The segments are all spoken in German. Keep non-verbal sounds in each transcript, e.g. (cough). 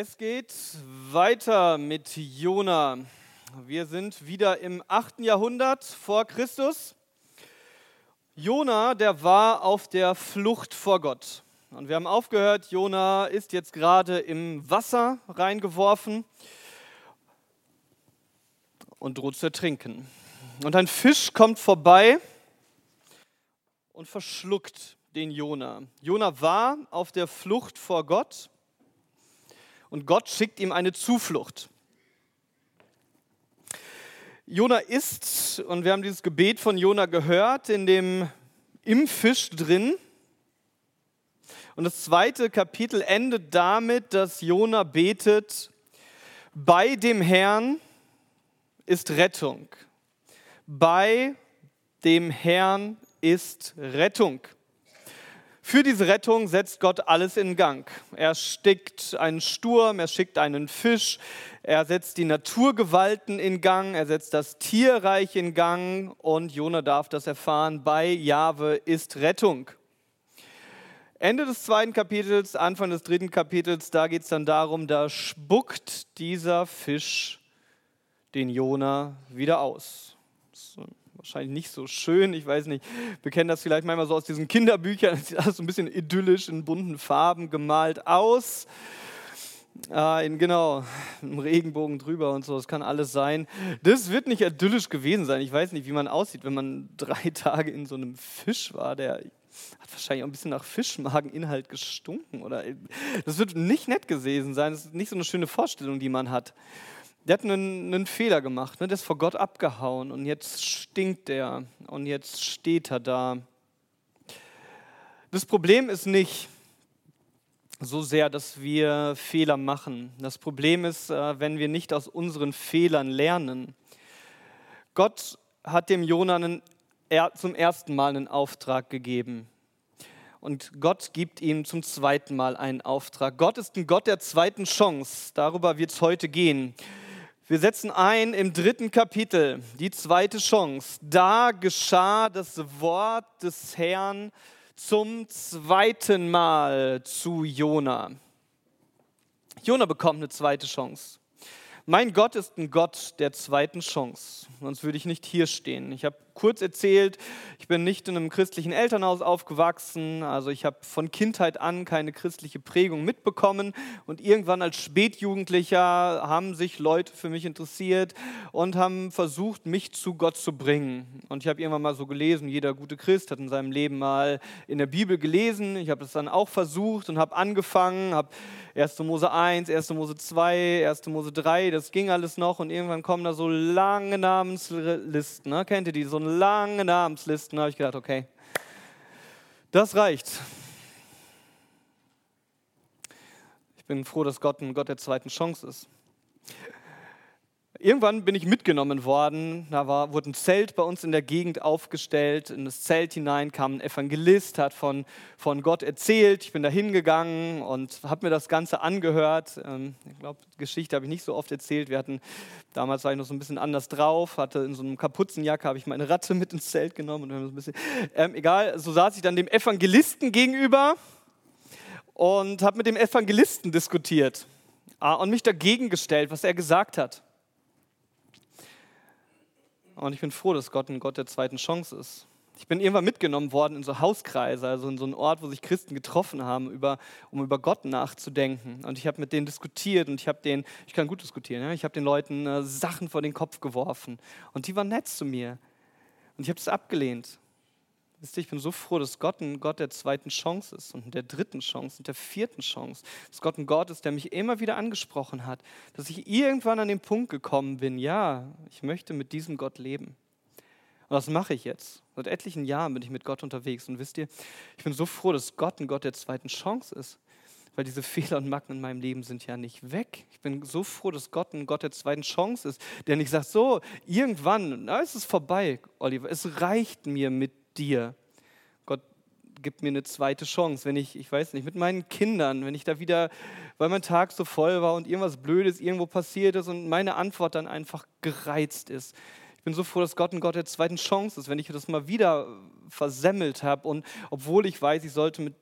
Es geht weiter mit Jona. Wir sind wieder im 8. Jahrhundert vor Christus. Jona, der war auf der Flucht vor Gott. Und wir haben aufgehört, Jona ist jetzt gerade im Wasser reingeworfen und droht zu ertrinken. Und ein Fisch kommt vorbei und verschluckt den Jona. Jona war auf der Flucht vor Gott und Gott schickt ihm eine Zuflucht. Jona ist, und wir haben dieses Gebet von Jona gehört, in dem im Fisch drin. Und das zweite Kapitel endet damit, dass Jona betet, bei dem Herrn ist Rettung. Bei dem Herrn ist Rettung. Für diese Rettung setzt Gott alles in Gang. Er stickt einen Sturm, er schickt einen Fisch, er setzt die Naturgewalten in Gang, er setzt das Tierreich in Gang und Jona darf das erfahren. Bei Jahwe ist Rettung. Ende des zweiten Kapitels, Anfang des dritten Kapitels, da geht es dann darum, da spuckt dieser Fisch den Jona wieder aus. So wahrscheinlich nicht so schön, ich weiß nicht. Wir kennen das vielleicht manchmal so aus diesen Kinderbüchern, (laughs) das sieht alles so ein bisschen idyllisch in bunten Farben gemalt aus. Äh, in, genau, im Regenbogen drüber und so, das kann alles sein. Das wird nicht idyllisch gewesen sein. Ich weiß nicht, wie man aussieht, wenn man (laughs) drei Tage in so einem Fisch war, der hat wahrscheinlich auch ein bisschen nach Fischmageninhalt gestunken. Oder das wird nicht nett gewesen sein. Das ist nicht so eine schöne Vorstellung, die man hat der hat einen, einen Fehler gemacht, ne? der ist vor Gott abgehauen und jetzt stinkt er und jetzt steht er da. Das Problem ist nicht so sehr, dass wir Fehler machen. Das Problem ist, äh, wenn wir nicht aus unseren Fehlern lernen. Gott hat dem Jona einen, zum ersten Mal einen Auftrag gegeben. Und Gott gibt ihm zum zweiten Mal einen Auftrag. Gott ist ein Gott der zweiten Chance. Darüber wird es heute gehen. Wir setzen ein im dritten Kapitel, die zweite Chance. Da geschah das Wort des Herrn zum zweiten Mal zu Jona. Jona bekommt eine zweite Chance. Mein Gott ist ein Gott der zweiten Chance, sonst würde ich nicht hier stehen. Ich habe kurz erzählt, ich bin nicht in einem christlichen Elternhaus aufgewachsen, also ich habe von Kindheit an keine christliche Prägung mitbekommen und irgendwann als Spätjugendlicher haben sich Leute für mich interessiert und haben versucht, mich zu Gott zu bringen. Und ich habe irgendwann mal so gelesen, jeder gute Christ hat in seinem Leben mal in der Bibel gelesen. Ich habe das dann auch versucht und habe angefangen, habe 1. Mose 1, 1. Mose 2, 1. Mose 3, das ging alles noch und irgendwann kommen da so lange Namenslisten. Ne? Kennt ihr die? So lange Namenslisten. Da habe ich gedacht, okay, das reicht. Ich bin froh, dass Gott ein Gott der zweiten Chance ist. Irgendwann bin ich mitgenommen worden. Da war, wurde ein Zelt bei uns in der Gegend aufgestellt. In das Zelt hinein kam ein Evangelist, hat von, von Gott erzählt. Ich bin da hingegangen und habe mir das Ganze angehört. Ähm, ich glaube, Geschichte habe ich nicht so oft erzählt. Wir hatten, damals war ich noch so ein bisschen anders drauf, hatte in so einem Kapuzenjacke, habe ich meine Ratte mit ins Zelt genommen. Und so ein bisschen, ähm, egal, so saß ich dann dem Evangelisten gegenüber und habe mit dem Evangelisten diskutiert ah, und mich dagegen gestellt, was er gesagt hat. Und ich bin froh, dass Gott ein Gott der zweiten Chance ist. Ich bin irgendwann mitgenommen worden in so Hauskreise, also in so einen Ort, wo sich Christen getroffen haben, über, um über Gott nachzudenken. Und ich habe mit denen diskutiert und ich habe den, ich kann gut diskutieren, ja? ich habe den Leuten äh, Sachen vor den Kopf geworfen. Und die waren nett zu mir. Und ich habe das abgelehnt. Wisst ihr, ich bin so froh, dass Gott ein Gott der zweiten Chance ist und der dritten Chance und der vierten Chance. Dass Gott ein Gott ist, der mich immer wieder angesprochen hat. Dass ich irgendwann an den Punkt gekommen bin, ja, ich möchte mit diesem Gott leben. Und das mache ich jetzt. Seit etlichen Jahren bin ich mit Gott unterwegs. Und wisst ihr, ich bin so froh, dass Gott ein Gott der zweiten Chance ist. Weil diese (laughs) Fehler und Macken in meinem Leben sind ja nicht weg. Ich bin so froh, dass Gott ein Gott der zweiten Chance ist, der nicht sagt, so, irgendwann, na, ist es vorbei, Oliver, es reicht mir mit dir. Gott gibt mir eine zweite Chance, wenn ich, ich weiß nicht, mit meinen Kindern, wenn ich da wieder, weil mein Tag so voll war und irgendwas Blödes irgendwo passiert ist und meine Antwort dann einfach gereizt ist. Ich bin so froh, dass Gott ein Gott der zweiten Chance ist, wenn ich das mal wieder versemmelt habe und obwohl ich weiß, ich sollte mit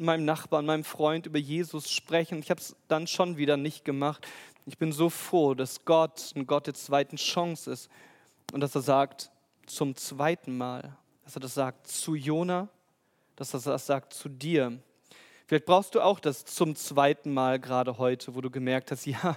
meinem Nachbarn, meinem Freund über Jesus sprechen. Ich habe es dann schon wieder nicht gemacht. Ich bin so froh, dass Gott ein Gott der zweiten Chance ist und dass er sagt, zum zweiten Mal, dass er das sagt zu Jona, dass er das sagt zu dir. Vielleicht brauchst du auch das zum zweiten Mal gerade heute, wo du gemerkt hast, (laughs) ja,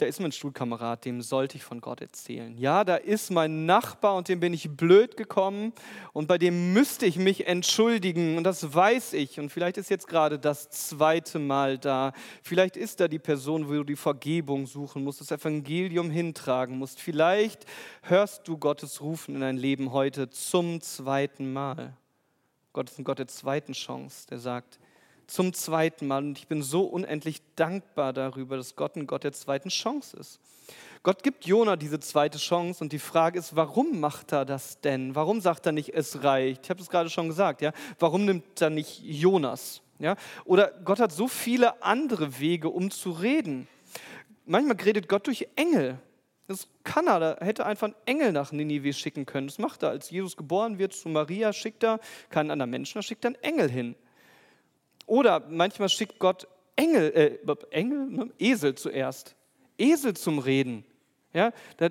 da ist mein Stuhlkamerad, dem sollte ich von Gott erzählen. Ja, da ist mein Nachbar und dem bin ich blöd gekommen und bei dem müsste ich mich entschuldigen und das weiß ich. Und vielleicht ist jetzt gerade das zweite Mal da. Vielleicht ist da die Person, wo du die Vergebung suchen musst, das Evangelium hintragen musst. Vielleicht hörst du Gottes Rufen in dein Leben heute zum zweiten Mal. Gott ist ein Gott der zweiten Chance, der sagt, zum zweiten Mal. Und ich bin so unendlich dankbar darüber, dass Gott ein Gott der zweiten Chance ist. Gott gibt Jona diese zweite Chance und die Frage ist, warum macht er das denn? Warum sagt er nicht, es reicht? Ich habe es gerade schon gesagt, ja. Warum nimmt er nicht Jonas? Ja? Oder Gott hat so viele andere Wege, um zu reden. Manchmal redet Gott durch Engel. Das kann er, da hätte einfach einen Engel nach Ninive schicken können. Das macht er. Als Jesus geboren wird zu Maria, schickt er keinen anderen Menschen, da schickt er einen Engel hin. Oder manchmal schickt Gott Engel, äh, Engel, ne? Esel zuerst. Esel zum Reden. Ja, der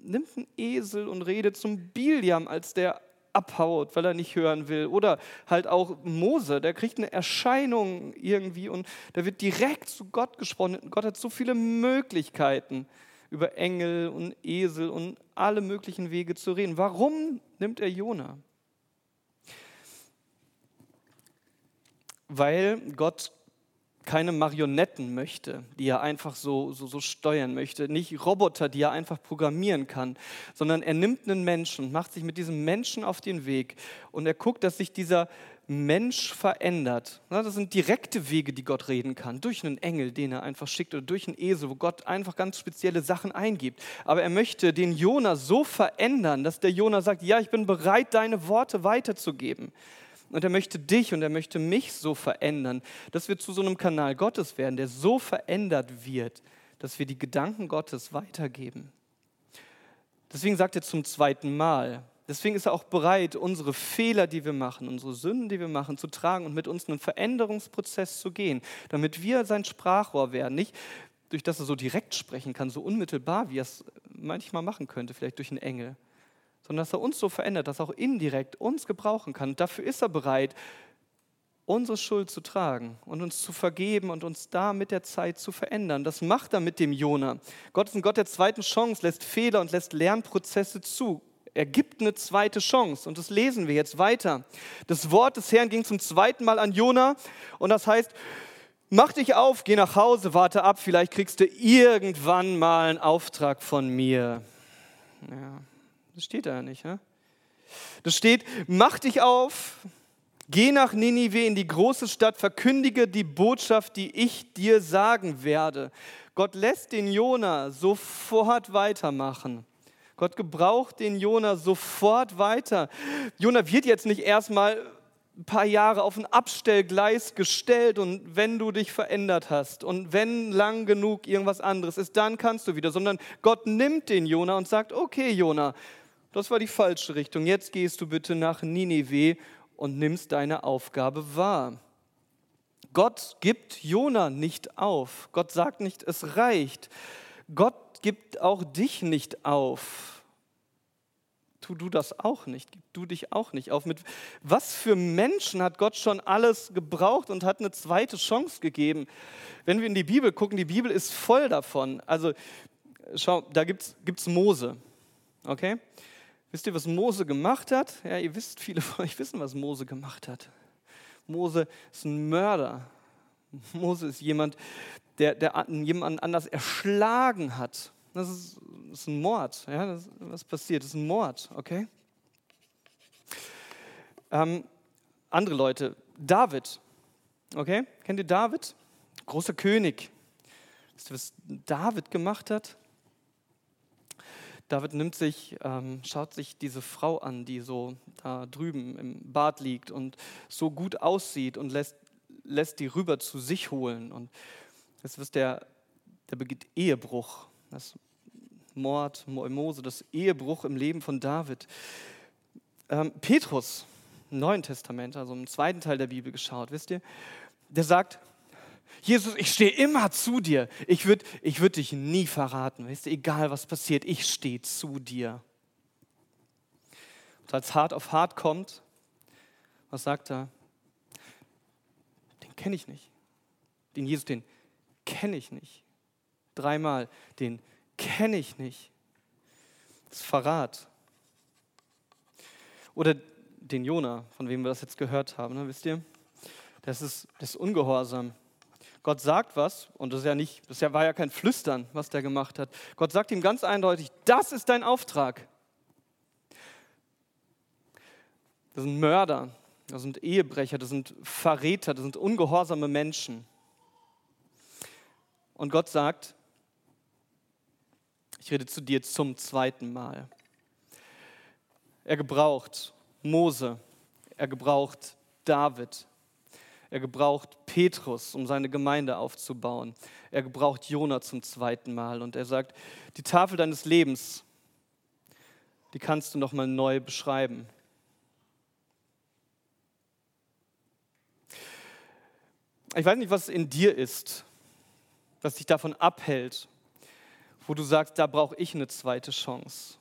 nimmt einen Esel und redet zum Biliam, als der abhaut, weil er nicht hören will. Oder halt auch Mose, der kriegt eine Erscheinung irgendwie und da wird direkt zu Gott gesprochen. Gott hat so viele Möglichkeiten, über Engel und Esel und alle möglichen Wege zu reden. Warum nimmt er Jona? Weil Gott keine Marionetten möchte, die er einfach so, so, so steuern möchte, nicht Roboter, die er einfach programmieren kann, sondern er nimmt einen Menschen macht sich mit diesem Menschen auf den Weg und er guckt, dass sich dieser Mensch verändert. Das sind direkte Wege, die Gott reden kann, durch einen Engel, den er einfach schickt oder durch einen Esel, wo Gott einfach ganz spezielle Sachen eingibt. Aber er möchte den Jona so verändern, dass der Jona sagt, ja, ich bin bereit, deine Worte weiterzugeben. Und er möchte dich und er möchte mich so verändern, dass wir zu so einem Kanal Gottes werden, der so verändert wird, dass wir die Gedanken Gottes weitergeben. Deswegen sagt er zum zweiten Mal, deswegen ist er auch bereit, unsere Fehler, die wir machen, unsere Sünden, die wir machen, zu tragen und mit uns einen Veränderungsprozess zu gehen, damit wir sein Sprachrohr werden. Nicht durch das er so direkt sprechen kann, so unmittelbar, wie er es manchmal machen könnte, vielleicht durch einen Engel, sondern dass er uns so verändert, dass er auch indirekt uns gebrauchen kann. Und dafür ist er bereit, unsere Schuld zu tragen und uns zu vergeben und uns da mit der Zeit zu verändern. Das macht er mit dem Jona. Gott ist ein Gott der zweiten Chance, lässt Fehler und lässt Lernprozesse zu. Er gibt eine zweite Chance und das lesen wir jetzt weiter. Das Wort des Herrn ging zum zweiten Mal an Jona und das heißt, mach dich auf, geh nach Hause, warte ab, vielleicht kriegst du irgendwann mal einen Auftrag von mir. Ja, das steht da ja nicht. Ja? Das steht, mach dich auf, geh nach Ninive in die große Stadt, verkündige die Botschaft, die ich dir sagen werde. Gott lässt den Jona sofort weitermachen. Gott gebraucht den Jona sofort weiter. Jona wird jetzt nicht erstmal ein paar Jahre auf ein Abstellgleis gestellt und wenn du dich verändert hast und wenn lang genug irgendwas anderes ist, dann kannst du wieder, sondern Gott nimmt den Jona und sagt, okay Jona, das war die falsche Richtung. Jetzt gehst du bitte nach Ninive und nimmst deine Aufgabe wahr. Gott gibt Jona nicht auf. Gott sagt nicht, es reicht. Gott gibt auch dich nicht auf. Tu du das auch nicht. Gib du dich auch nicht auf. Mit was für Menschen hat Gott schon alles gebraucht und hat eine zweite Chance gegeben? Wenn wir in die Bibel gucken, die Bibel ist voll davon. Also schau, da gibt es Mose. Okay? Wisst ihr, was Mose gemacht hat? Ja, ihr wisst, viele von euch wissen, was Mose gemacht hat. Mose ist ein Mörder. Mose ist jemand, der, der jemanden anders erschlagen hat. Das ist, das ist ein Mord. Ja, das, was passiert? Das ist ein Mord, okay? Ähm, andere Leute, David, okay? Kennt ihr David? Großer König. Wisst ihr, was David gemacht hat? David nimmt sich, ähm, schaut sich diese Frau an, die so da drüben im Bad liegt und so gut aussieht und lässt, lässt die rüber zu sich holen. Und jetzt ist der, der begeht Ehebruch. Das Mord, Mose, das Ehebruch im Leben von David. Ähm, Petrus, Neuen Testament, also im zweiten Teil der Bibel geschaut, wisst ihr, der sagt, Jesus, ich stehe immer zu dir. Ich würde ich würd dich nie verraten. Weißt du, egal was passiert, ich stehe zu dir. Und als hart auf hart kommt, was sagt er? Den kenne ich nicht. Den Jesus, den kenne ich nicht. Dreimal, den kenne ich nicht. Das ist Verrat. Oder den Jona, von wem wir das jetzt gehört haben, ne, wisst ihr? Das ist, das ist Ungehorsam. Gott sagt was, und das, ist ja nicht, das war ja kein Flüstern, was der gemacht hat. Gott sagt ihm ganz eindeutig, das ist dein Auftrag. Das sind Mörder, das sind Ehebrecher, das sind Verräter, das sind ungehorsame Menschen. Und Gott sagt, ich rede zu dir zum zweiten Mal. Er gebraucht Mose, er gebraucht David, er gebraucht Petrus, um seine Gemeinde aufzubauen. Er gebraucht Jona zum zweiten Mal. Und er sagt, die Tafel deines Lebens, die kannst du nochmal neu beschreiben. Ich weiß nicht, was in dir ist, was dich davon abhält, wo du sagst, da brauche ich eine zweite Chance.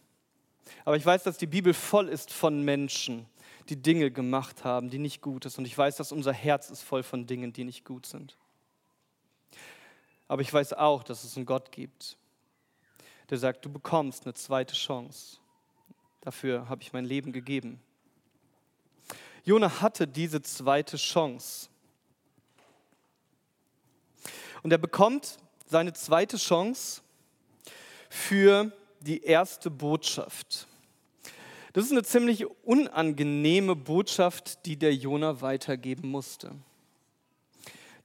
Aber ich weiß, dass die Bibel voll ist von Menschen, die Dinge gemacht haben, die nicht gut sind. Und ich weiß, dass unser Herz ist voll von Dingen, die nicht gut sind. Aber ich weiß auch, dass es einen Gott gibt, der sagt, du bekommst eine zweite Chance. Dafür habe ich mein Leben gegeben. Jona hatte diese zweite Chance. Und er bekommt seine zweite Chance für die erste Botschaft. Das ist eine ziemlich unangenehme Botschaft, die der Jona weitergeben musste.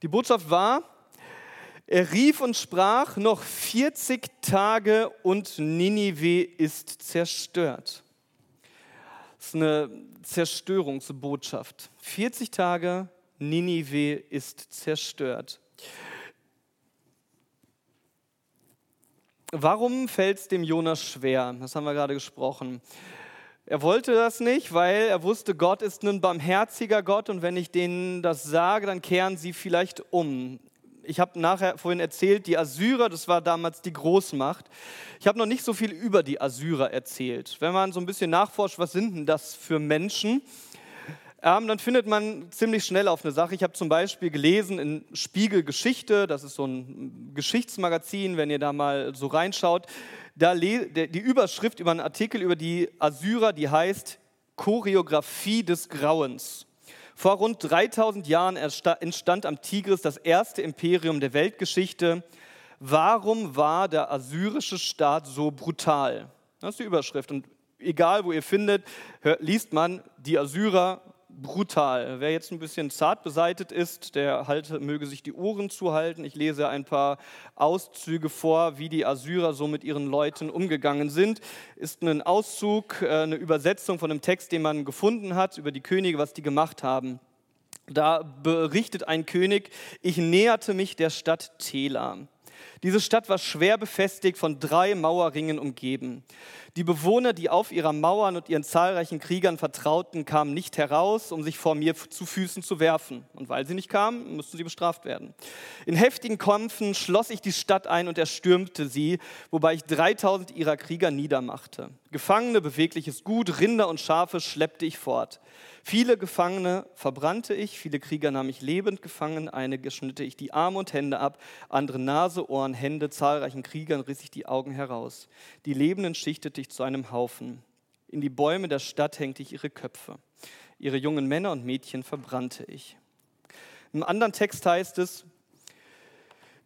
Die Botschaft war, er rief und sprach, noch 40 Tage und Ninive ist zerstört. Das ist eine Zerstörungsbotschaft. 40 Tage, Ninive ist zerstört. Warum fällt es dem Jonas schwer? Das haben wir gerade gesprochen. Er wollte das nicht, weil er wusste, Gott ist ein barmherziger Gott und wenn ich denen das sage, dann kehren sie vielleicht um. Ich habe nachher vorhin erzählt, die Assyrer, das war damals die Großmacht. Ich habe noch nicht so viel über die Assyrer erzählt. Wenn man so ein bisschen nachforscht, was sind denn das für Menschen? Ähm, dann findet man ziemlich schnell auf eine Sache. Ich habe zum Beispiel gelesen in Spiegel Geschichte, das ist so ein Geschichtsmagazin, wenn ihr da mal so reinschaut, da die Überschrift über einen Artikel über die Assyrer, die heißt Choreografie des Grauens. Vor rund 3000 Jahren entstand am Tigris das erste Imperium der Weltgeschichte. Warum war der assyrische Staat so brutal? Das ist die Überschrift. Und egal, wo ihr findet, liest man, die Assyrer brutal. Wer jetzt ein bisschen zart beseitet ist, der halt, möge sich die Ohren zuhalten. Ich lese ein paar Auszüge vor, wie die Assyrer so mit ihren Leuten umgegangen sind. Ist ein Auszug, äh, eine Übersetzung von einem Text, den man gefunden hat über die Könige, was die gemacht haben. Da berichtet ein König, ich näherte mich der Stadt Tela. Diese Stadt war schwer befestigt, von drei Mauerringen umgeben. Die Bewohner, die auf ihrer Mauern und ihren zahlreichen Kriegern vertrauten, kamen nicht heraus, um sich vor mir zu Füßen zu werfen. Und weil sie nicht kamen, mussten sie bestraft werden. In heftigen Kämpfen schloss ich die Stadt ein und erstürmte sie, wobei ich 3000 ihrer Krieger niedermachte. Gefangene, bewegliches Gut, Rinder und Schafe schleppte ich fort. Viele Gefangene verbrannte ich, viele Krieger nahm ich lebend gefangen, einige schnitte ich die Arme und Hände ab, andere Nase, Ohren, Hände, zahlreichen Kriegern riss ich die Augen heraus. Die Lebenden schichtete ich zu einem Haufen. In die Bäume der Stadt hängte ich ihre Köpfe. Ihre jungen Männer und Mädchen verbrannte ich. Im anderen Text heißt es,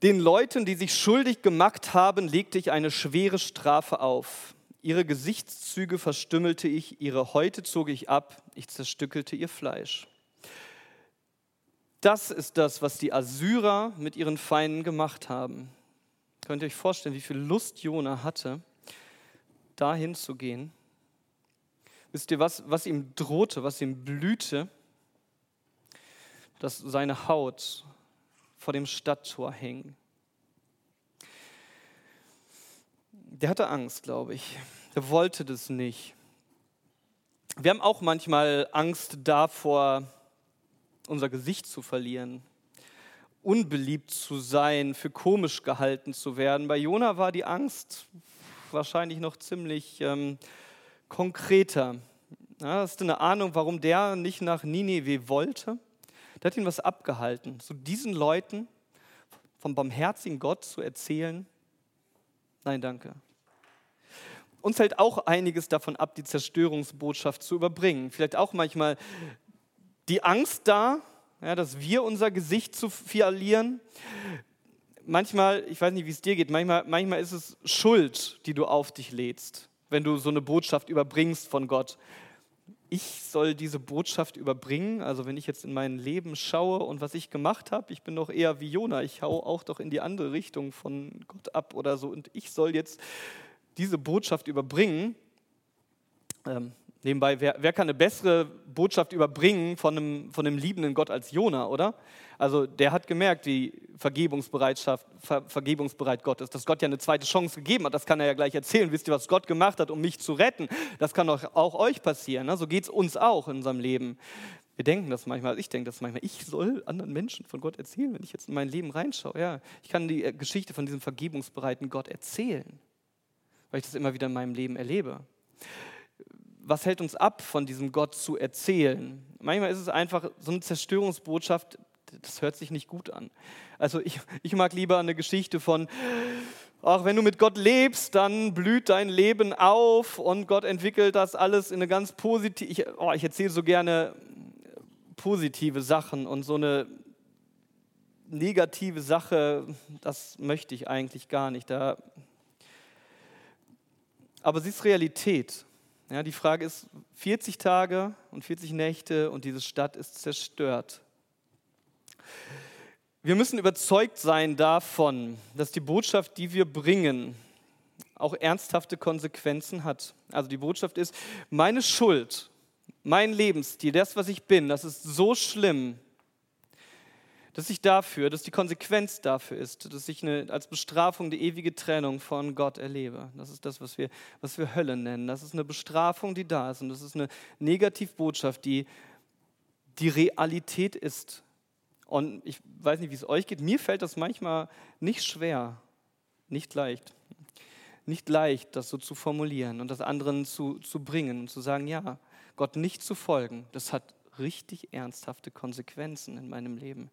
den Leuten, die sich schuldig gemacht haben, legte ich eine schwere Strafe auf. Ihre Gesichtszüge verstümmelte ich, ihre Häute zog ich ab, ich zerstückelte ihr Fleisch. Das ist das, was die Assyrer mit ihren Feinden gemacht haben. Könnt ihr euch vorstellen, wie viel Lust Jona hatte, dahin zu gehen? Wisst ihr, was, was ihm drohte, was ihm blühte? Dass seine Haut vor dem Stadttor hing. Der hatte Angst, glaube ich. Er wollte das nicht. Wir haben auch manchmal Angst davor, unser Gesicht zu verlieren, unbeliebt zu sein, für komisch gehalten zu werden. Bei Jona war die Angst wahrscheinlich noch ziemlich ähm, konkreter. Ja, hast du eine Ahnung, warum der nicht nach Nineveh wollte? Der hat ihn was abgehalten, so diesen Leuten vom barmherzigen Gott zu erzählen. Nein, danke. Uns hält auch einiges davon ab, die Zerstörungsbotschaft zu überbringen. Vielleicht auch manchmal die Angst da, ja, dass wir unser Gesicht zu verlieren. Manchmal, ich weiß nicht, wie es dir geht, manchmal, manchmal ist es Schuld, die du auf dich lädst, wenn du so eine Botschaft überbringst von Gott. Ich soll diese Botschaft überbringen, also wenn ich jetzt in mein Leben schaue und was ich gemacht habe, ich bin doch eher wie Jona, ich hau auch doch in die andere Richtung von Gott ab oder so und ich soll jetzt diese Botschaft überbringen. Ähm, nebenbei, wer, wer, kann eine bessere Botschaft überbringen von einem, von einem liebenden Gott als Jona, oder? Also der hat gemerkt, wie Vergebungsbereitschaft, ver, vergebungsbereit Gott ist, dass Gott ja eine zweite Chance gegeben hat. Das kann er ja gleich erzählen. Wisst ihr, was Gott gemacht hat, um mich zu retten? Das kann doch auch euch passieren. Ne? So geht es uns auch in unserem Leben. Wir denken das manchmal, ich denke das manchmal, ich soll anderen Menschen von Gott erzählen, wenn ich jetzt in mein Leben reinschaue. Ja, ich kann die Geschichte von diesem vergebungsbereiten Gott erzählen weil ich das immer wieder in meinem Leben erlebe. Was hält uns ab, von diesem Gott zu erzählen? Manchmal ist es einfach so eine Zerstörungsbotschaft, das hört sich nicht gut an. Also ich, ich mag lieber eine Geschichte von, auch wenn du mit Gott lebst, dann blüht dein Leben auf und Gott entwickelt das alles in eine ganz positive, ich, oh, ich erzähle so gerne positive Sachen und so eine negative Sache, das möchte ich eigentlich gar nicht. Da aber sie ist Realität. Ja, die Frage ist, 40 Tage und 40 Nächte und diese Stadt ist zerstört. Wir müssen überzeugt sein davon, dass die Botschaft, die wir bringen, auch ernsthafte Konsequenzen hat. Also die Botschaft ist, meine Schuld, mein Lebensstil, das, was ich bin, das ist so schlimm, dass ich dafür, dass die Konsequenz dafür ist, dass ich eine, als Bestrafung die ewige Trennung von Gott erlebe. Das ist das, was wir, was wir Hölle nennen. Das ist eine Bestrafung, die da ist. Und das ist eine Negativbotschaft, die die Realität ist. Und ich weiß nicht, wie es euch geht. Mir fällt das manchmal nicht schwer, nicht leicht. Nicht leicht, das so zu formulieren und das anderen zu, zu bringen und zu sagen, ja, Gott nicht zu folgen, das hat richtig ernsthafte Konsequenzen in meinem Leben.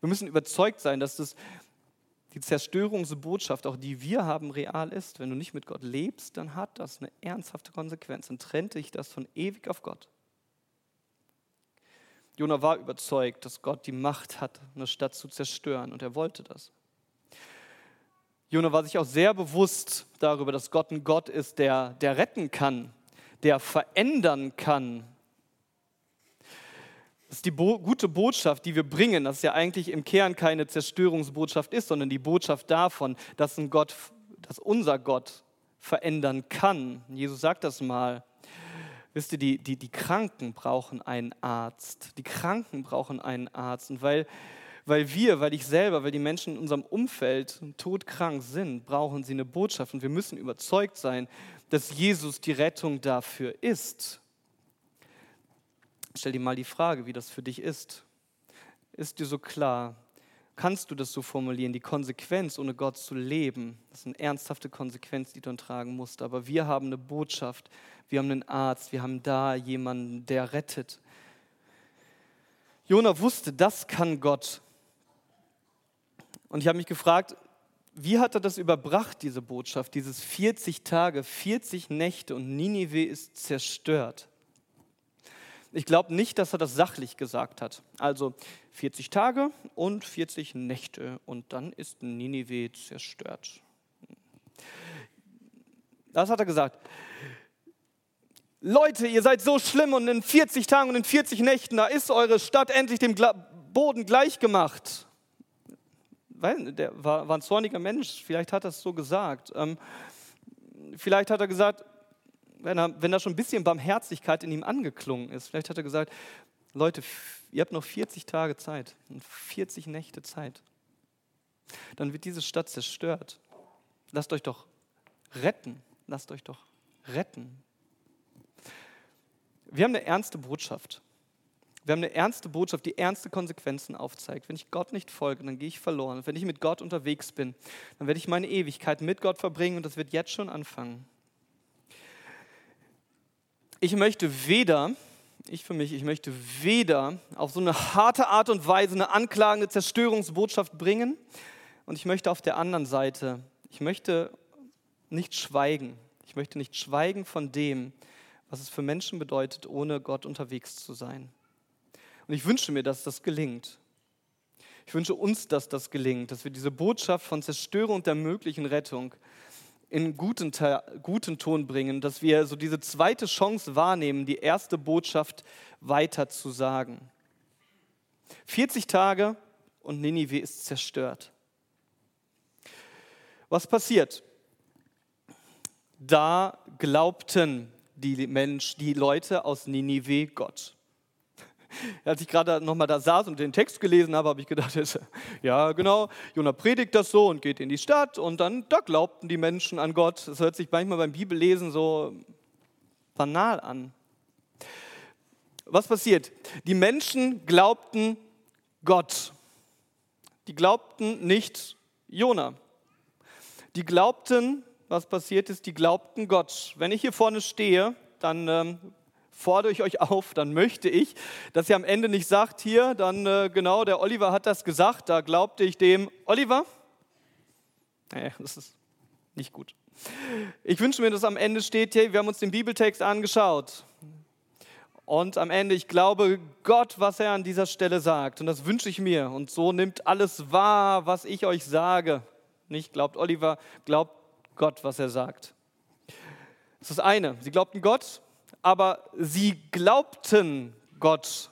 Wir müssen überzeugt sein, dass das, die Zerstörungsbotschaft, auch die wir haben, real ist. Wenn du nicht mit Gott lebst, dann hat das eine ernsthafte Konsequenz. Dann trennt dich das von ewig auf Gott. Jona war überzeugt, dass Gott die Macht hat, eine Stadt zu zerstören und er wollte das. Jona war sich auch sehr bewusst darüber, dass Gott ein Gott ist, der, der retten kann, der verändern kann, das ist die Bo gute Botschaft, die wir bringen, dass ja eigentlich im Kern keine Zerstörungsbotschaft ist, sondern die Botschaft davon, dass, ein Gott, dass unser Gott verändern kann. Jesus sagt das mal. Wisst ihr, die, die, die Kranken brauchen einen Arzt. Die Kranken brauchen einen Arzt. Und weil, weil wir, weil ich selber, weil die Menschen in unserem Umfeld todkrank sind, brauchen sie eine Botschaft. Und wir müssen überzeugt sein, dass Jesus die Rettung dafür ist. Stell dir mal die Frage, wie das für dich ist. Ist dir so klar? Kannst du das so formulieren? Die Konsequenz, ohne Gott zu leben, das ist eine ernsthafte Konsequenz, die du dann tragen musst. Aber wir haben eine Botschaft, wir haben einen Arzt, wir haben da jemanden, der rettet. Jona wusste, das kann Gott. Und ich habe mich gefragt, wie hat er das überbracht, diese Botschaft, dieses 40 Tage, 40 Nächte und Ninive ist zerstört? Ich glaube nicht, dass er das sachlich gesagt hat. Also 40 Tage und 40 Nächte und dann ist Ninive zerstört. Das hat er gesagt. Leute, ihr seid so schlimm und in 40 Tagen und in 40 Nächten, da ist eure Stadt endlich dem Boden gleichgemacht. Weil der war, war ein zorniger Mensch, vielleicht hat er es so gesagt. Ähm, vielleicht hat er gesagt, wenn, er, wenn da schon ein bisschen Barmherzigkeit in ihm angeklungen ist. Vielleicht hat er gesagt, Leute, ihr habt noch 40 Tage Zeit, 40 Nächte Zeit. Dann wird diese Stadt zerstört. Lasst euch doch retten. Lasst euch doch retten. Wir haben eine ernste Botschaft. Wir haben eine ernste Botschaft, die ernste Konsequenzen aufzeigt. Wenn ich Gott nicht folge, dann gehe ich verloren. Wenn ich mit Gott unterwegs bin, dann werde ich meine Ewigkeit mit Gott verbringen und das wird jetzt schon anfangen. Ich möchte weder, ich für mich, ich möchte weder auf so eine harte Art und Weise eine anklagende Zerstörungsbotschaft bringen und ich möchte auf der anderen Seite, ich möchte nicht schweigen. Ich möchte nicht schweigen von dem, was es für Menschen bedeutet, ohne Gott unterwegs zu sein. Und ich wünsche mir, dass das gelingt. Ich wünsche uns, dass das gelingt, dass wir diese Botschaft von Zerstörung und der möglichen Rettung in guten, guten Ton bringen, dass wir so diese zweite Chance wahrnehmen, die erste Botschaft weiter zu sagen. 40 Tage und Ninive ist zerstört. Was passiert? Da glaubten die Menschen, die Leute aus Ninive Gott. (laughs) Als ich gerade nochmal da saß und den Text gelesen habe, habe ich gedacht, (laughs) ja genau, Jonah predigt das so und geht in die Stadt und dann, da glaubten die Menschen an Gott. Das hört sich manchmal beim Bibellesen so banal an. Was passiert? Die Menschen glaubten Gott. Die glaubten nicht Jonah. Die glaubten, was passiert ist, die glaubten Gott. Wenn ich hier vorne stehe, dann ähm, fordere ich euch auf, dann möchte ich, dass ihr am Ende nicht sagt, hier, dann äh, genau, der Oliver hat das gesagt, da glaubte ich dem, Oliver? Nee, das ist nicht gut. Ich wünsche mir, dass am Ende steht, hey, wir haben uns den Bibeltext angeschaut. Und am Ende, ich glaube Gott, was er an dieser Stelle sagt. Und das wünsche ich mir. Und so nimmt alles wahr, was ich euch sage. Nicht glaubt Oliver, glaubt Gott, was er sagt. Das ist das eine. Sie glaubten Gott aber sie glaubten Gott.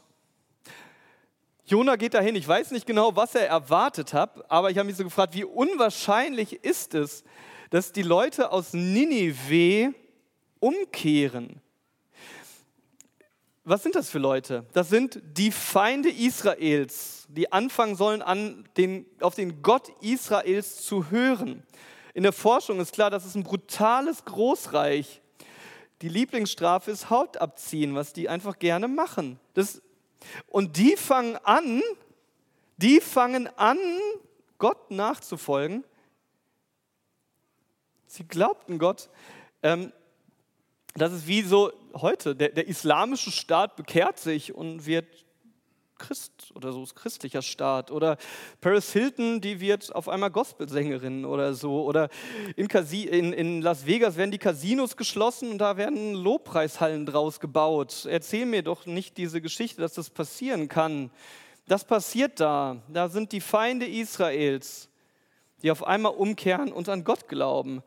Jona geht dahin. Ich weiß nicht genau, was er erwartet hat, aber ich habe mich so gefragt, wie unwahrscheinlich ist es, dass die Leute aus Ninive umkehren. Was sind das für Leute? Das sind die Feinde Israels, die anfangen sollen, an den, auf den Gott Israels zu hören. In der Forschung ist klar, das ist ein brutales Großreich. Die Lieblingsstrafe ist Haut abziehen, was die einfach gerne machen. Das, und die fangen an, die fangen an, Gott nachzufolgen. Sie glaubten Gott. Ähm, das ist wie so heute, der, der islamische Staat bekehrt sich und wird Christ oder so, ist christlicher Staat. Oder Paris Hilton, die wird auf einmal Gospelsängerin oder so. Oder in, in, in Las Vegas werden die Casinos geschlossen und da werden Lobpreishallen draus gebaut. Erzähl mir doch nicht diese Geschichte, dass das passieren kann. Das passiert da. Da sind die Feinde Israels, die auf einmal umkehren und an Gott glauben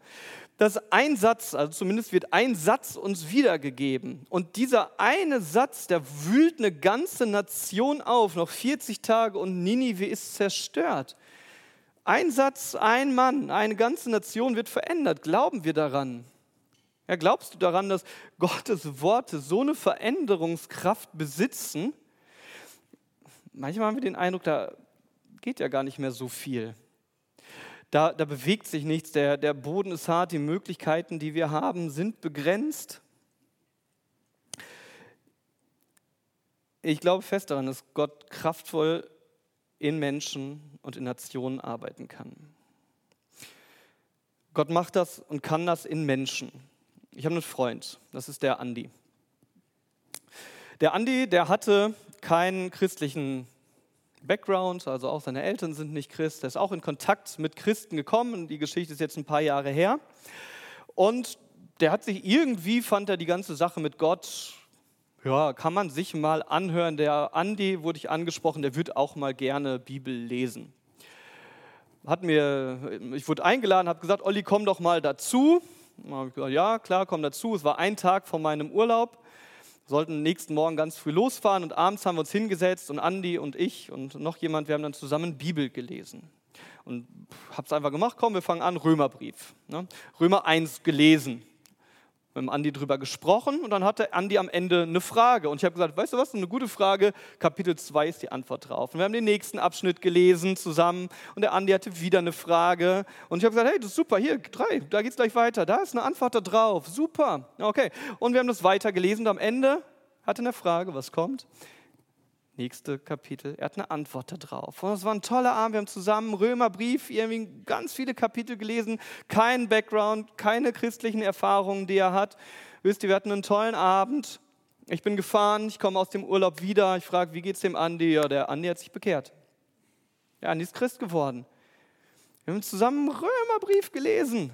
dass ein Satz, also zumindest wird ein Satz uns wiedergegeben. Und dieser eine Satz, der wühlt eine ganze Nation auf, noch 40 Tage und Ninive ist zerstört. Ein Satz, ein Mann, eine ganze Nation wird verändert. Glauben wir daran? Ja, glaubst du daran, dass Gottes Worte so eine Veränderungskraft besitzen? Manchmal haben wir den Eindruck, da geht ja gar nicht mehr so viel. Da, da bewegt sich nichts, der, der Boden ist hart, die Möglichkeiten, die wir haben, sind begrenzt. Ich glaube fest daran, dass Gott kraftvoll in Menschen und in Nationen arbeiten kann. Gott macht das und kann das in Menschen. Ich habe einen Freund, das ist der Andi. Der Andi, der hatte keinen christlichen Background, also auch seine Eltern sind nicht Christ. Er ist auch in Kontakt mit Christen gekommen. Die Geschichte ist jetzt ein paar Jahre her. Und der hat sich irgendwie, fand er die ganze Sache mit Gott, ja, kann man sich mal anhören. Der Andi, wurde ich angesprochen, der wird auch mal gerne Bibel lesen. Hat mir, ich wurde eingeladen, habe gesagt, Olli, komm doch mal dazu. Ja, klar, komm dazu. Es war ein Tag vor meinem Urlaub sollten nächsten Morgen ganz früh losfahren und abends haben wir uns hingesetzt und Andi und ich und noch jemand, wir haben dann zusammen Bibel gelesen. Und habe es einfach gemacht, komm, wir fangen an, Römerbrief. Ne? Römer 1 gelesen. Mit dem Andi drüber gesprochen und dann hatte Andi am Ende eine Frage. Und ich habe gesagt, weißt du was, eine gute Frage, Kapitel 2 ist die Antwort drauf. Und wir haben den nächsten Abschnitt gelesen zusammen und der Andi hatte wieder eine Frage. Und ich habe gesagt, hey, das ist super, hier, drei, da geht es gleich weiter, da ist eine Antwort da drauf, super. Okay, und wir haben das weiter gelesen und am Ende hatte eine Frage, was kommt? Nächste Kapitel, er hat eine Antwort darauf. Und es war ein toller Abend, wir haben zusammen Römerbrief, irgendwie ganz viele Kapitel gelesen, kein Background, keine christlichen Erfahrungen, die er hat. Wisst ihr, wir hatten einen tollen Abend. Ich bin gefahren, ich komme aus dem Urlaub wieder, ich frage, wie geht's dem Andi? Ja, der Andi hat sich bekehrt. Ja, Andi ist Christ geworden. Wir haben zusammen einen Römerbrief gelesen.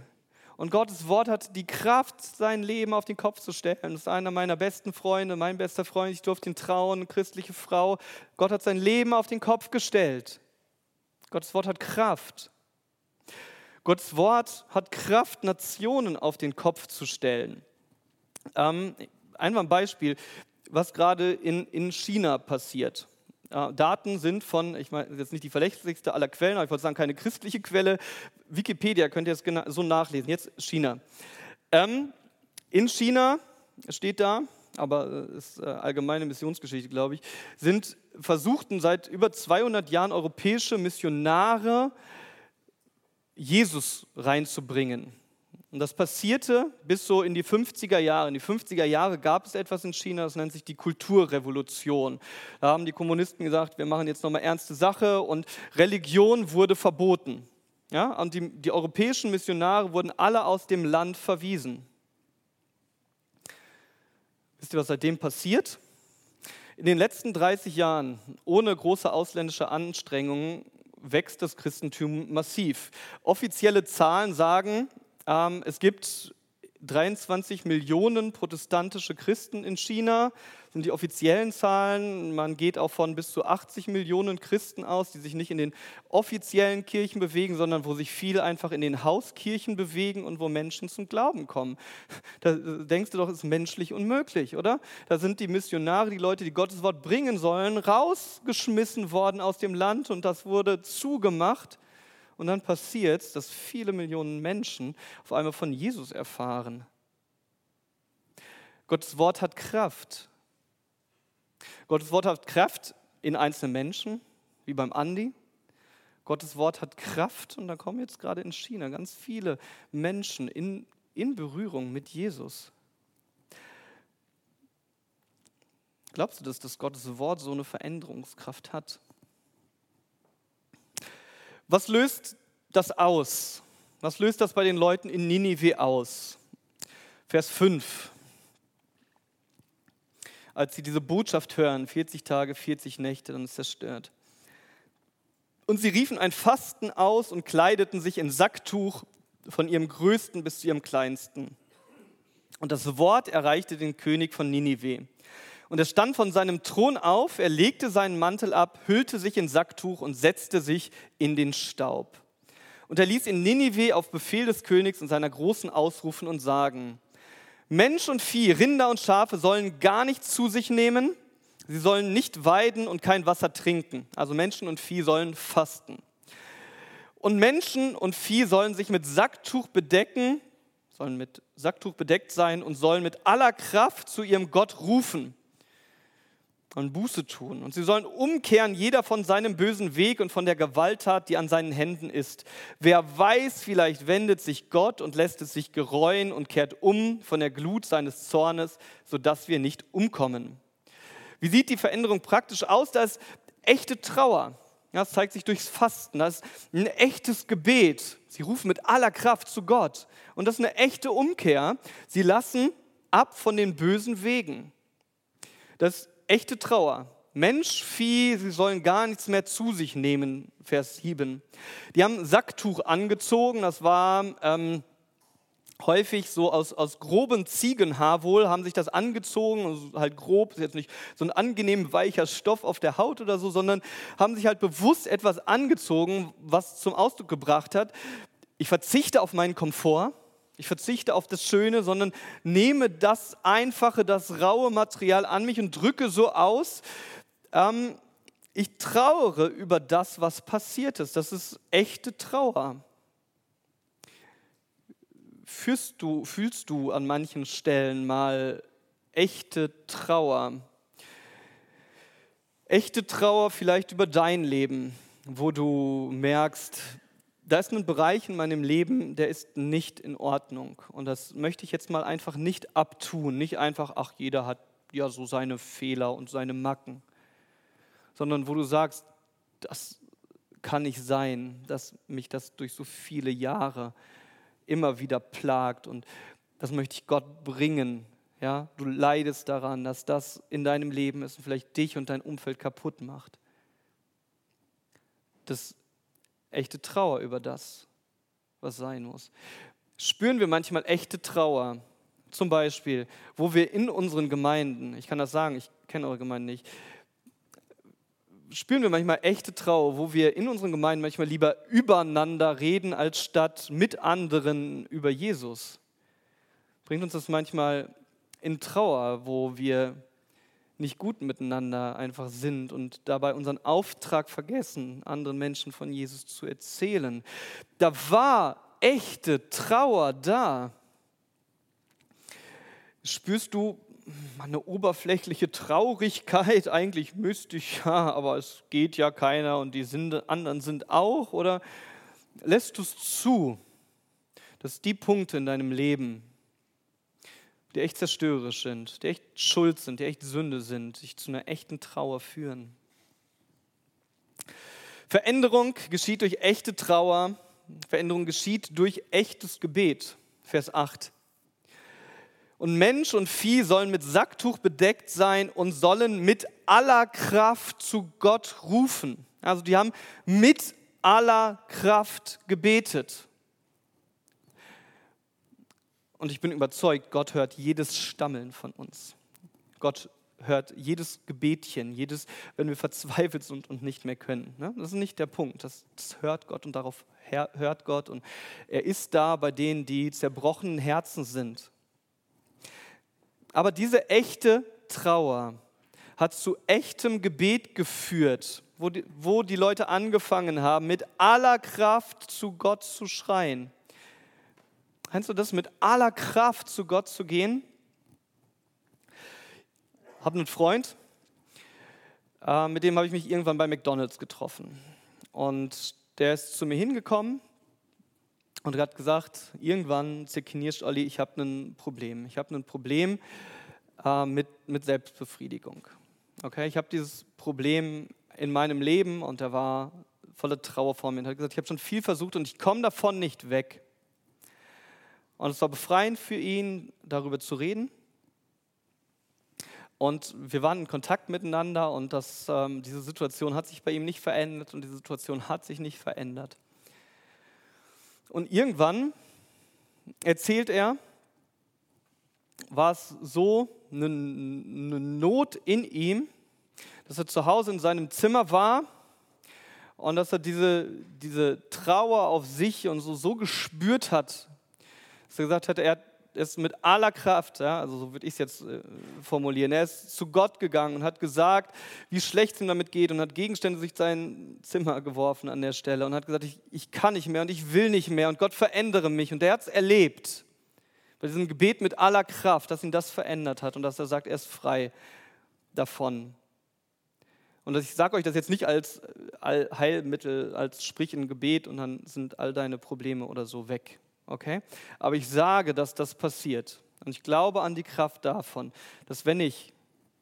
Und Gottes Wort hat die Kraft, sein Leben auf den Kopf zu stellen. Das ist einer meiner besten Freunde, mein bester Freund. Ich durfte ihn trauen, christliche Frau. Gott hat sein Leben auf den Kopf gestellt. Gottes Wort hat Kraft. Gottes Wort hat Kraft, Nationen auf den Kopf zu stellen. Ähm, einfach ein Beispiel, was gerade in, in China passiert. Daten sind von, ich meine, jetzt nicht die verlässlichste aller Quellen, aber ich wollte sagen, keine christliche Quelle. Wikipedia könnt ihr jetzt so nachlesen. Jetzt China. Ähm, in China steht da, aber ist äh, allgemeine Missionsgeschichte, glaube ich, sind versuchten seit über 200 Jahren europäische Missionare Jesus reinzubringen. Und das passierte bis so in die 50er Jahre. In die 50er Jahre gab es etwas in China, das nennt sich die Kulturrevolution. Da haben die Kommunisten gesagt, wir machen jetzt nochmal ernste Sache und Religion wurde verboten. Ja, und die, die europäischen Missionare wurden alle aus dem Land verwiesen. Wisst ihr, was seitdem passiert? In den letzten 30 Jahren, ohne große ausländische Anstrengungen, wächst das Christentum massiv. Offizielle Zahlen sagen, ähm, es gibt 23 Millionen protestantische Christen in China, sind die offiziellen Zahlen. Man geht auch von bis zu 80 Millionen Christen aus, die sich nicht in den offiziellen Kirchen bewegen, sondern wo sich viele einfach in den Hauskirchen bewegen und wo Menschen zum Glauben kommen. Da denkst du doch, ist menschlich unmöglich, oder? Da sind die Missionare, die Leute, die Gottes Wort bringen sollen, rausgeschmissen worden aus dem Land und das wurde zugemacht. Und dann passiert es, dass viele Millionen Menschen auf einmal von Jesus erfahren. Gottes Wort hat Kraft. Gottes Wort hat Kraft in einzelnen Menschen, wie beim Andi. Gottes Wort hat Kraft und da kommen jetzt gerade in China ganz viele Menschen in, in Berührung mit Jesus. Glaubst du, dass das Gottes Wort so eine Veränderungskraft hat? Was löst das aus? Was löst das bei den Leuten in Ninive aus? Vers 5. Als sie diese Botschaft hören, 40 Tage, 40 Nächte, dann ist zerstört. Und sie riefen ein Fasten aus und kleideten sich in Sacktuch von ihrem größten bis zu ihrem kleinsten. Und das Wort erreichte den König von Ninive. Und er stand von seinem Thron auf, er legte seinen Mantel ab, hüllte sich in Sacktuch und setzte sich in den Staub. Und er ließ in Ninive auf Befehl des Königs und seiner großen ausrufen und sagen, Mensch und Vieh, Rinder und Schafe sollen gar nichts zu sich nehmen, sie sollen nicht weiden und kein Wasser trinken. Also Menschen und Vieh sollen fasten. Und Menschen und Vieh sollen sich mit Sacktuch bedecken, sollen mit Sacktuch bedeckt sein und sollen mit aller Kraft zu ihrem Gott rufen und Buße tun. Und sie sollen umkehren, jeder von seinem bösen Weg und von der Gewalttat, die an seinen Händen ist. Wer weiß, vielleicht wendet sich Gott und lässt es sich gereuen und kehrt um von der Glut seines Zornes, sodass wir nicht umkommen. Wie sieht die Veränderung praktisch aus? Da ist echte Trauer. das zeigt sich durchs Fasten. Das ist ein echtes Gebet. Sie rufen mit aller Kraft zu Gott. Und das ist eine echte Umkehr. Sie lassen ab von den bösen Wegen. Das echte Trauer. Mensch, Vieh, sie sollen gar nichts mehr zu sich nehmen, Vers 7. Die haben Sacktuch angezogen, das war ähm, häufig so aus, aus grobem Ziegenhaar wohl, haben sich das angezogen, also halt grob, ist jetzt nicht so ein angenehm weicher Stoff auf der Haut oder so, sondern haben sich halt bewusst etwas angezogen, was zum Ausdruck gebracht hat, ich verzichte auf meinen Komfort, ich verzichte auf das Schöne, sondern nehme das Einfache, das raue Material an mich und drücke so aus. Ähm, ich trauere über das, was passiert ist. Das ist echte Trauer. Fühlst du, fühlst du an manchen Stellen mal echte Trauer? Echte Trauer vielleicht über dein Leben, wo du merkst, da ist ein Bereich in meinem Leben, der ist nicht in Ordnung. Und das möchte ich jetzt mal einfach nicht abtun. Nicht einfach, ach, jeder hat ja so seine Fehler und seine Macken, sondern wo du sagst, das kann nicht sein, dass mich das durch so viele Jahre immer wieder plagt und das möchte ich Gott bringen. Ja, du leidest daran, dass das in deinem Leben ist und vielleicht dich und dein Umfeld kaputt macht. Das echte Trauer über das, was sein muss. Spüren wir manchmal echte Trauer, zum Beispiel, wo wir in unseren Gemeinden, ich kann das sagen, ich kenne eure Gemeinden nicht, spüren wir manchmal echte Trauer, wo wir in unseren Gemeinden manchmal lieber übereinander reden, als statt mit anderen über Jesus. Bringt uns das manchmal in Trauer, wo wir nicht gut miteinander einfach sind und dabei unseren Auftrag vergessen, anderen Menschen von Jesus zu erzählen. Da war echte Trauer da. Spürst du eine oberflächliche Traurigkeit? Eigentlich müsste ich ja, aber es geht ja keiner und die anderen sind auch. Oder lässt du es zu, dass die Punkte in deinem Leben, die echt zerstörerisch sind, die echt Schuld sind, die echt Sünde sind, sich zu einer echten Trauer führen. Veränderung geschieht durch echte Trauer, Veränderung geschieht durch echtes Gebet. Vers 8. Und Mensch und Vieh sollen mit Sacktuch bedeckt sein und sollen mit aller Kraft zu Gott rufen. Also die haben mit aller Kraft gebetet. Und ich bin überzeugt, Gott hört jedes Stammeln von uns. Gott hört jedes Gebetchen, jedes, wenn wir verzweifelt sind und nicht mehr können. Ne? Das ist nicht der Punkt. Das, das hört Gott und darauf hört Gott. Und er ist da bei denen, die zerbrochenen Herzen sind. Aber diese echte Trauer hat zu echtem Gebet geführt, wo die, wo die Leute angefangen haben, mit aller Kraft zu Gott zu schreien. Kennst du das, mit aller Kraft zu Gott zu gehen? Habe einen Freund, äh, mit dem habe ich mich irgendwann bei McDonald's getroffen. Und der ist zu mir hingekommen und hat gesagt, irgendwann zerknirscht Olli, ich habe ein Problem. Ich habe ein Problem äh, mit, mit Selbstbefriedigung. Okay, ich habe dieses Problem in meinem Leben und er war voller Trauer vor mir und hat gesagt, ich habe schon viel versucht und ich komme davon nicht weg. Und es war befreiend für ihn, darüber zu reden. Und wir waren in Kontakt miteinander und das, ähm, diese Situation hat sich bei ihm nicht verändert und diese Situation hat sich nicht verändert. Und irgendwann erzählt er, war es so eine, eine Not in ihm, dass er zu Hause in seinem Zimmer war und dass er diese, diese Trauer auf sich und so, so gespürt hat, dass er gesagt hat, er ist mit aller Kraft, ja, also so würde ich es jetzt äh, formulieren, er ist zu Gott gegangen und hat gesagt, wie schlecht es ihm damit geht und hat Gegenstände durch sein Zimmer geworfen an der Stelle und hat gesagt, ich, ich kann nicht mehr und ich will nicht mehr und Gott verändere mich. Und er hat es erlebt, bei diesem Gebet mit aller Kraft, dass ihn das verändert hat und dass er sagt, er ist frei davon. Und ich sage euch das jetzt nicht als äh, Heilmittel, als sprich ein Gebet und dann sind all deine Probleme oder so weg. Okay? Aber ich sage, dass das passiert. Und ich glaube an die Kraft davon, dass wenn ich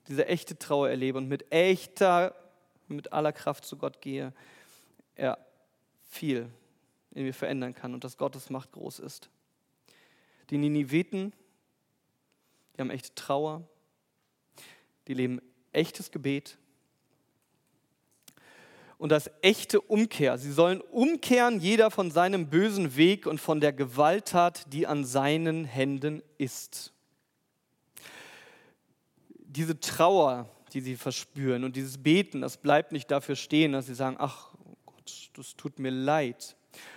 diese echte Trauer erlebe und mit echter, mit aller Kraft zu Gott gehe, er viel in mir verändern kann und dass Gottes Macht groß ist. Die Niniveten, die haben echte Trauer, die leben echtes Gebet, und das echte Umkehr. Sie sollen umkehren, jeder von seinem bösen Weg und von der Gewalttat, die an seinen Händen ist. Diese Trauer, die sie verspüren und dieses Beten, das bleibt nicht dafür stehen, dass sie sagen, ach Gott, das tut mir leid,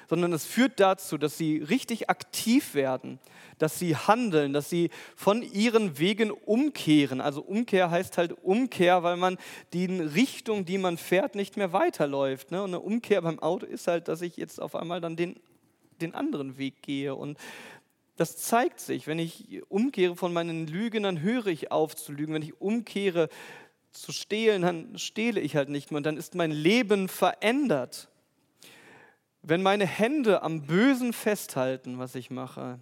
sondern es führt dazu, dass sie richtig aktiv werden, dass sie handeln, dass sie von ihren Wegen umkehren. Also Umkehr heißt halt Umkehr, weil man die Richtung, die man fährt, nicht mehr weiterläuft. Ne? Und eine Umkehr beim Auto ist halt, dass ich jetzt auf einmal dann den, den anderen Weg gehe. Und das zeigt sich, wenn ich umkehre von meinen Lügen, dann höre ich auf zu lügen. Wenn ich umkehre zu stehlen, dann stehle ich halt nicht mehr. Und dann ist mein Leben verändert. Wenn meine Hände am Bösen festhalten, was ich mache,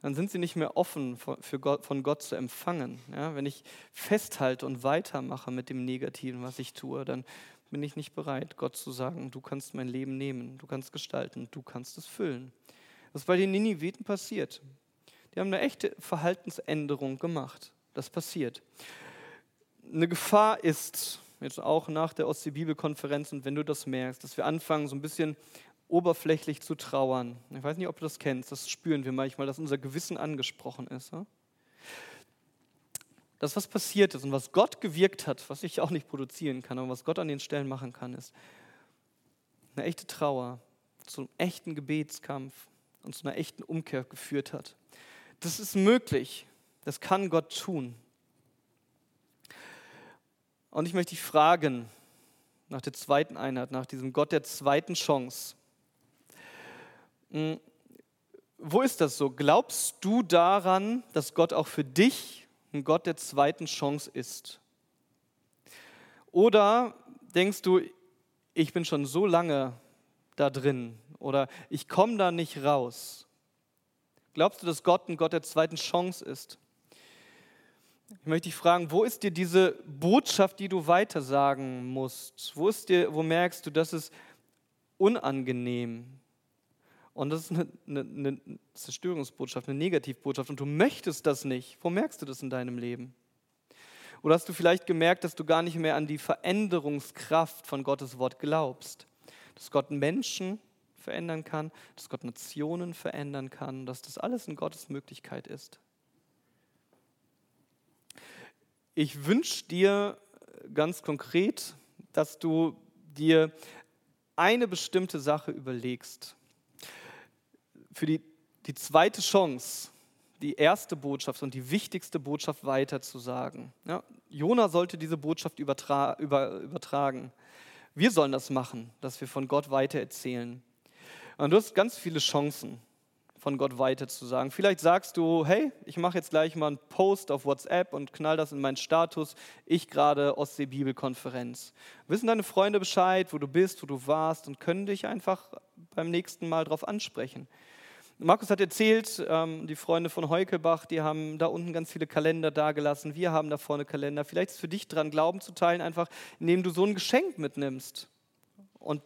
dann sind sie nicht mehr offen für Gott, von Gott zu empfangen. Ja, wenn ich festhalte und weitermache mit dem Negativen, was ich tue, dann bin ich nicht bereit, Gott zu sagen, du kannst mein Leben nehmen, du kannst gestalten, du kannst es füllen. Was bei den Niniviten passiert. Die haben eine echte Verhaltensänderung gemacht. Das passiert. Eine Gefahr ist, jetzt auch nach der Ostsee-Bibelkonferenz und wenn du das merkst, dass wir anfangen, so ein bisschen oberflächlich zu trauern. Ich weiß nicht, ob du das kennst, das spüren wir manchmal, dass unser Gewissen angesprochen ist. Das, was passiert ist und was Gott gewirkt hat, was ich auch nicht produzieren kann, aber was Gott an den Stellen machen kann, ist eine echte Trauer zu einem echten Gebetskampf und zu einer echten Umkehr geführt hat. Das ist möglich. Das kann Gott tun. Und ich möchte dich fragen, nach der zweiten Einheit, nach diesem Gott der zweiten Chance, hm, wo ist das so? Glaubst du daran, dass Gott auch für dich ein Gott der zweiten Chance ist? Oder denkst du, ich bin schon so lange da drin oder ich komme da nicht raus? Glaubst du, dass Gott ein Gott der zweiten Chance ist? Ich möchte dich fragen, wo ist dir diese Botschaft, die du weitersagen musst? Wo, ist dir, wo merkst du, das ist unangenehm? Und das ist eine, eine, eine Zerstörungsbotschaft, eine Negativbotschaft. Und du möchtest das nicht. Wo merkst du das in deinem Leben? Oder hast du vielleicht gemerkt, dass du gar nicht mehr an die Veränderungskraft von Gottes Wort glaubst? Dass Gott Menschen verändern kann, dass Gott Nationen verändern kann, dass das alles in Gottes Möglichkeit ist. Ich wünsche dir ganz konkret, dass du dir eine bestimmte Sache überlegst. Für die, die zweite Chance, die erste Botschaft und die wichtigste Botschaft weiterzusagen. Ja, Jona sollte diese Botschaft übertra über, übertragen. Wir sollen das machen, dass wir von Gott weitererzählen. Und du hast ganz viele Chancen von Gott weiter zu sagen. Vielleicht sagst du, hey, ich mache jetzt gleich mal einen Post auf WhatsApp und knall das in meinen Status. Ich gerade Ostsee-Bibelkonferenz. Wissen deine Freunde Bescheid, wo du bist, wo du warst und können dich einfach beim nächsten Mal darauf ansprechen. Markus hat erzählt, ähm, die Freunde von Heukelbach, die haben da unten ganz viele Kalender dagelassen. Wir haben da vorne Kalender. Vielleicht ist es für dich dran, Glauben zu teilen, einfach indem du so ein Geschenk mitnimmst und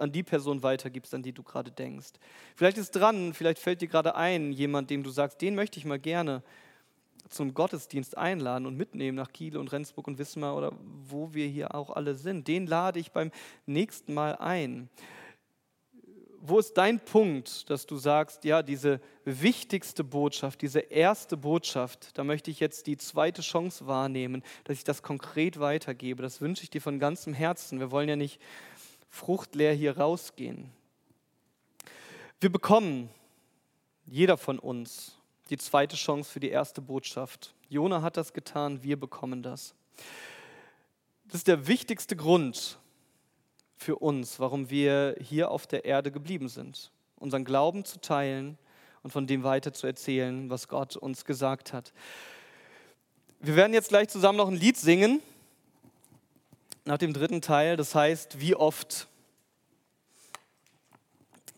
an die Person weitergibst, an die du gerade denkst. Vielleicht ist dran, vielleicht fällt dir gerade ein, jemand, dem du sagst, den möchte ich mal gerne zum Gottesdienst einladen und mitnehmen nach Kiel und Rendsburg und Wismar oder wo wir hier auch alle sind. Den lade ich beim nächsten Mal ein. Wo ist dein Punkt, dass du sagst, ja, diese wichtigste Botschaft, diese erste Botschaft, da möchte ich jetzt die zweite Chance wahrnehmen, dass ich das konkret weitergebe. Das wünsche ich dir von ganzem Herzen. Wir wollen ja nicht fruchtleer hier rausgehen. Wir bekommen, jeder von uns, die zweite Chance für die erste Botschaft. Jona hat das getan, wir bekommen das. Das ist der wichtigste Grund für uns, warum wir hier auf der Erde geblieben sind. Unseren Glauben zu teilen und von dem weiter zu erzählen, was Gott uns gesagt hat. Wir werden jetzt gleich zusammen noch ein Lied singen nach dem dritten Teil, das heißt, wie oft.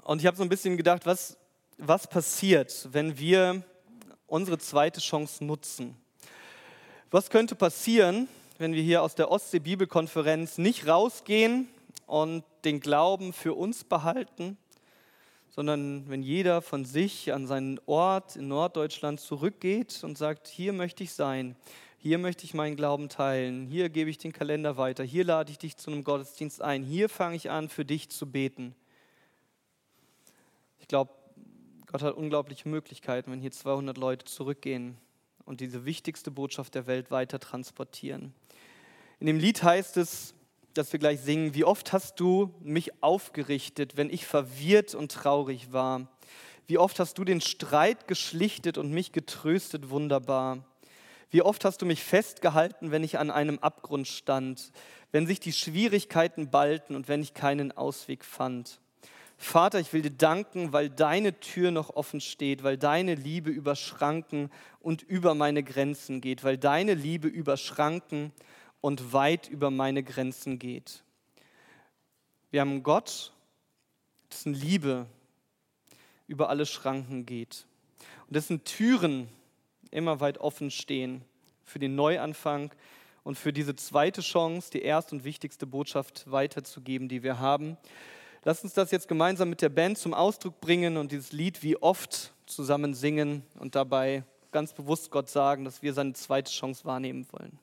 Und ich habe so ein bisschen gedacht, was, was passiert, wenn wir unsere zweite Chance nutzen? Was könnte passieren, wenn wir hier aus der Ostsee-Bibelkonferenz nicht rausgehen und den Glauben für uns behalten, sondern wenn jeder von sich an seinen Ort in Norddeutschland zurückgeht und sagt, hier möchte ich sein, hier möchte ich meinen Glauben teilen, hier gebe ich den Kalender weiter, hier lade ich dich zu einem Gottesdienst ein, hier fange ich an, für dich zu beten. Ich glaube, Gott hat unglaubliche Möglichkeiten, wenn hier 200 Leute zurückgehen und diese wichtigste Botschaft der Welt weiter transportieren. In dem Lied heißt es, dass wir gleich singen, wie oft hast du mich aufgerichtet, wenn ich verwirrt und traurig war? Wie oft hast du den Streit geschlichtet und mich getröstet wunderbar? Wie oft hast du mich festgehalten, wenn ich an einem Abgrund stand, wenn sich die Schwierigkeiten ballten und wenn ich keinen Ausweg fand. Vater, ich will dir danken, weil deine Tür noch offen steht, weil deine Liebe über Schranken und über meine Grenzen geht, weil deine Liebe über Schranken und weit über meine Grenzen geht. Wir haben Gott, dessen Liebe über alle Schranken geht. und dessen Türen immer weit offen stehen für den Neuanfang und für diese zweite Chance, die erste und wichtigste Botschaft weiterzugeben, die wir haben. Lass uns das jetzt gemeinsam mit der Band zum Ausdruck bringen und dieses Lied wie oft zusammen singen und dabei ganz bewusst Gott sagen, dass wir seine zweite Chance wahrnehmen wollen.